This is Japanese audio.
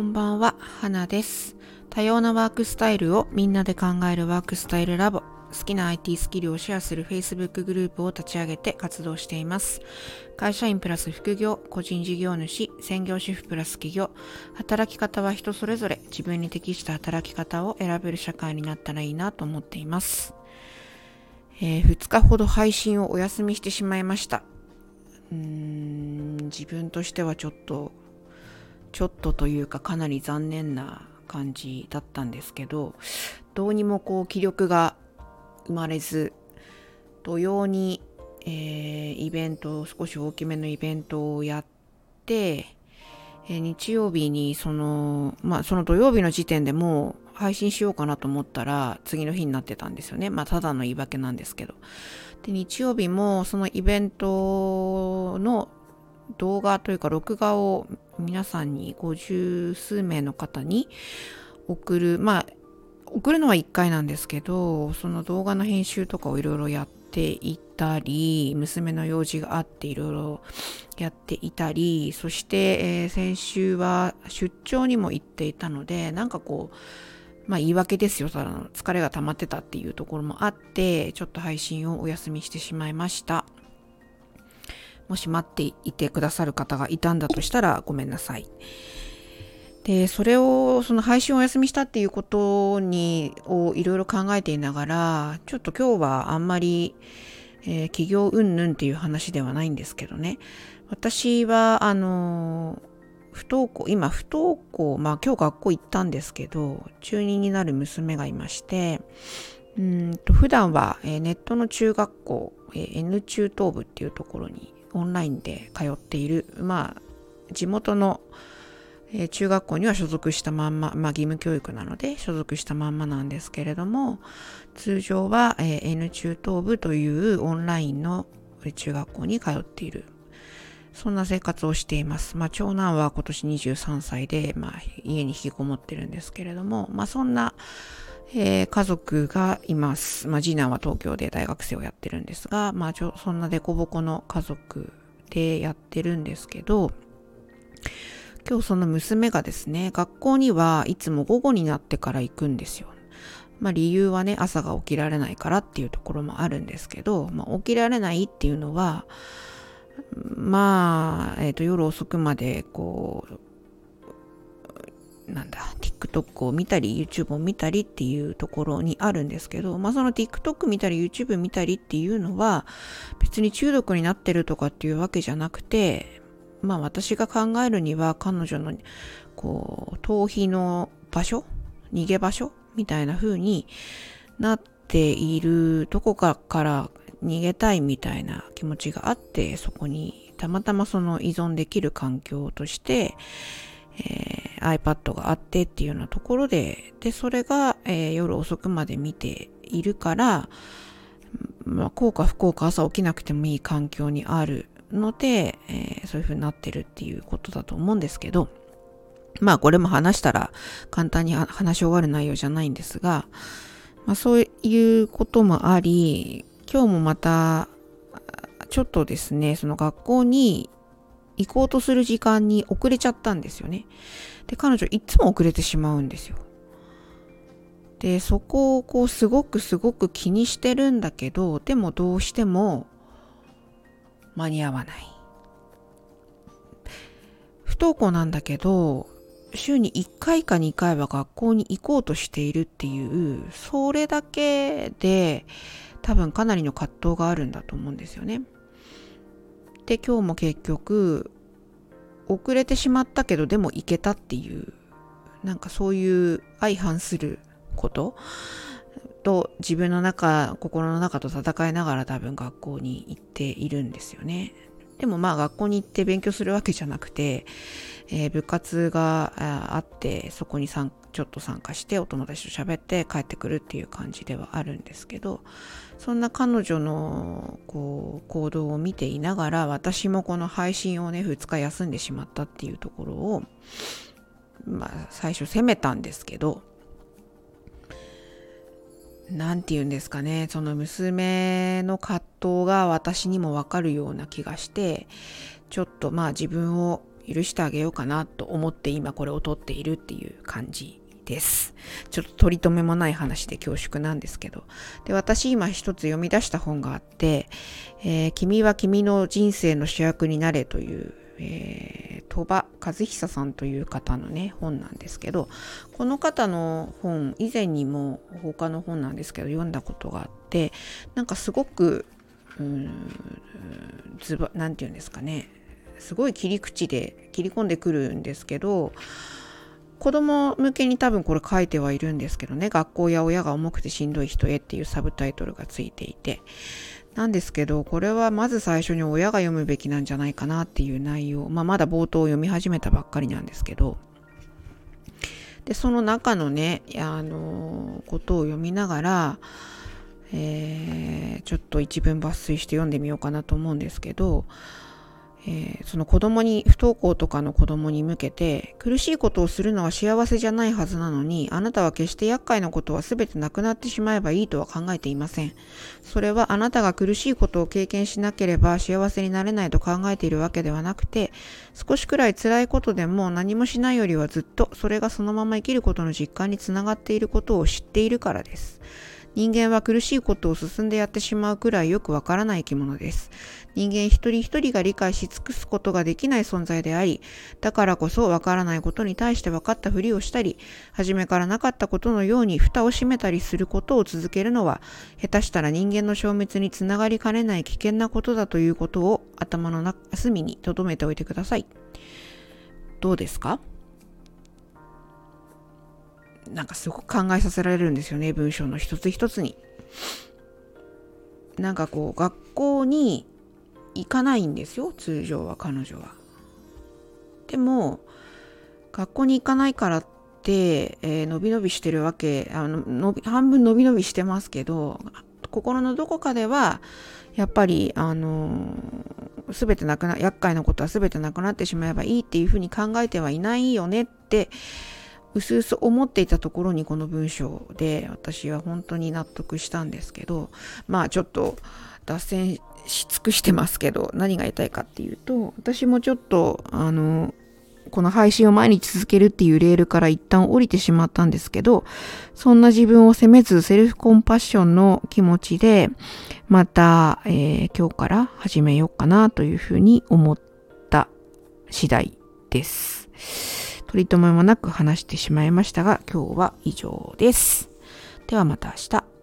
こんばんは、花です。多様なワークスタイルをみんなで考えるワークスタイルラボ。好きな IT スキルをシェアする Facebook グループを立ち上げて活動しています。会社員プラス副業、個人事業主、専業主婦プラス企業。働き方は人それぞれ自分に適した働き方を選べる社会になったらいいなと思っています。えー、2日ほど配信をお休みしてしまいました。うーん自分としてはちょっとちょっとというかかなり残念な感じだったんですけどどうにもこう気力が生まれず土曜に、えー、イベント少し大きめのイベントをやって、えー、日曜日にそのまあその土曜日の時点でもう配信しようかなと思ったら次の日になってたんですよね。まあただの言い訳なんですけど。で日曜日もそのイベントの動画というか録画を皆さんに五十数名の方に送るまあ送るのは1回なんですけどその動画の編集とかをいろいろやっていたり娘の用事があっていろいろやっていたりそして、えー、先週は出張にも行っていたのでなんかこうまあ言い訳ですよただの疲れが溜まってたっていうところもあってちょっと配信をお休みしてしまいました。もし待っていてくださる方がいたんだとしたらごめんなさい。で、それを、その配信をお休みしたっていうことに、をいろいろ考えていながら、ちょっと今日はあんまり、えー、企業云々っていう話ではないんですけどね。私は、あの不登校、今不登校、まあ今日学校行ったんですけど、中2になる娘がいまして、うんと普段は、えー、ネットの中学校、えー、N 中等部っていうところにオンラインで通っている、まあ、地元の、えー、中学校には所属したまんま、まあ、義務教育なので所属したまんまなんですけれども、通常は、えー、N 中等部というオンラインの中学校に通っている。そんな生活をしています。まあ、長男は今年23歳で、まあ、家に引きこもってるんですけれども、まあ、そんな、えー、家族がいます。まあ、次男は東京で大学生をやってるんですが、まあ、ちょそんなデコボコの家族でやってるんですけど、今日その娘がですね、学校にはいつも午後になってから行くんですよ。まあ理由はね、朝が起きられないからっていうところもあるんですけど、まあ、起きられないっていうのは、まあ、えっ、ー、と、夜遅くまでこう、なんだ、TikTok を見たり、YouTube を見たりっていうところにあるんですけど、まあその TikTok 見たり、YouTube 見たりっていうのは、別に中毒になってるとかっていうわけじゃなくて、まあ私が考えるには彼女の、こう、逃避の場所逃げ場所みたいな風になっているどこかから逃げたいみたいな気持ちがあって、そこにたまたまその依存できる環境として、え、iPad があってっていうようなところで、で、それが、えー、夜遅くまで見ているから、まあ、効果不効果朝起きなくてもいい環境にあるので、えー、そういう風になってるっていうことだと思うんですけど、まあこれも話したら簡単に話し終わる内容じゃないんですが、まあそういうこともあり、今日もまたちょっとですね、その学校に行こうとする時間に遅れちゃったんですよね。で、彼女いつも遅れてしまうんですよ。で、そこをこうすごくすごく気にしてるんだけど、でもどうしても間に合わない。不登校なんだけど、週に1回か2回は学校に行こうとしているっていう、それだけで多分かなりの葛藤があるんだと思うんですよね。で今日も結局遅れてしまったけどでも行けたっていうなんかそういう相反すること？と自分の中心の中と戦いながら多分学校に行っているんですよね。でもまあ学校に行って勉強するわけじゃなくて、えー、部活があってそこにちょっと参加してお友達と喋って帰ってくるっていう感じではあるんですけどそんな彼女のこう行動を見ていながら私もこの配信をね2日休んでしまったっていうところをまあ最初責めたんですけど何て言うんですかねその娘の葛藤が私にもわかるような気がしてちょっとまあ自分を許してあげようかなと思って今これを撮っているっていう感じです。ちょっと取り留めもない話で恐縮なんですけど。で、私今一つ読み出した本があって、えー、君は君の人生の主役になれという、えー、鳥羽和久さんという方のね、本なんですけど、この方の本、以前にも他の本なんですけど、読んだことがあって、なんかすごく、うん、ずば、なんて言うんですかね、すごい切り口で切り込んでくるんですけど、子供向けに多分これ書いてはいるんですけどね、学校や親が重くてしんどい人へっていうサブタイトルがついていて。なんですけど、これはまず最初に親が読むべきなんじゃないかなっていう内容。まあまだ冒頭を読み始めたばっかりなんですけど。で、その中のね、あの、ことを読みながら、えー、ちょっと一文抜粋して読んでみようかなと思うんですけど、えー、その子供に、不登校とかの子供に向けて、苦しいことをするのは幸せじゃないはずなのに、あなたは決して厄介なことは全てなくなってしまえばいいとは考えていません。それはあなたが苦しいことを経験しなければ幸せになれないと考えているわけではなくて、少しくらい辛いことでも何もしないよりはずっとそれがそのまま生きることの実感につながっていることを知っているからです。人間は苦しいことを進んでやってしまうくらいよくわからない生き物です。人間一人一人が理解し尽くすことができない存在であり、だからこそわからないことに対して分かったふりをしたり、初めからなかったことのように蓋を閉めたりすることを続けるのは、下手したら人間の消滅につながりかねない危険なことだということを頭の隅に留めておいてください。どうですか？なんかすごく考えさせられるんですよね、文章の一つ一つに。なんかこう、学校に行かないんですよ、通常は彼女は。でも、学校に行かないからって、えー、伸び伸びしてるわけ、あの伸び半分伸び伸びしてますけど、心のどこかでは、やっぱり、あのす、べてなくな、厄介なことはすべてなくなってしまえばいいっていうふうに考えてはいないよねって、うすうす思っていたところにこの文章で私は本当に納得したんですけどまあちょっと脱線し尽くしてますけど何が言いたいかっていうと私もちょっとあのこの配信を毎日続けるっていうレールから一旦降りてしまったんですけど、そんな自分を責めずセルフコンパッションの気持ちで、また、えー、今日から始めようかなというふうに思った次第です。取り留めもなく話してしまいましたが、今日は以上です。ではまた明日。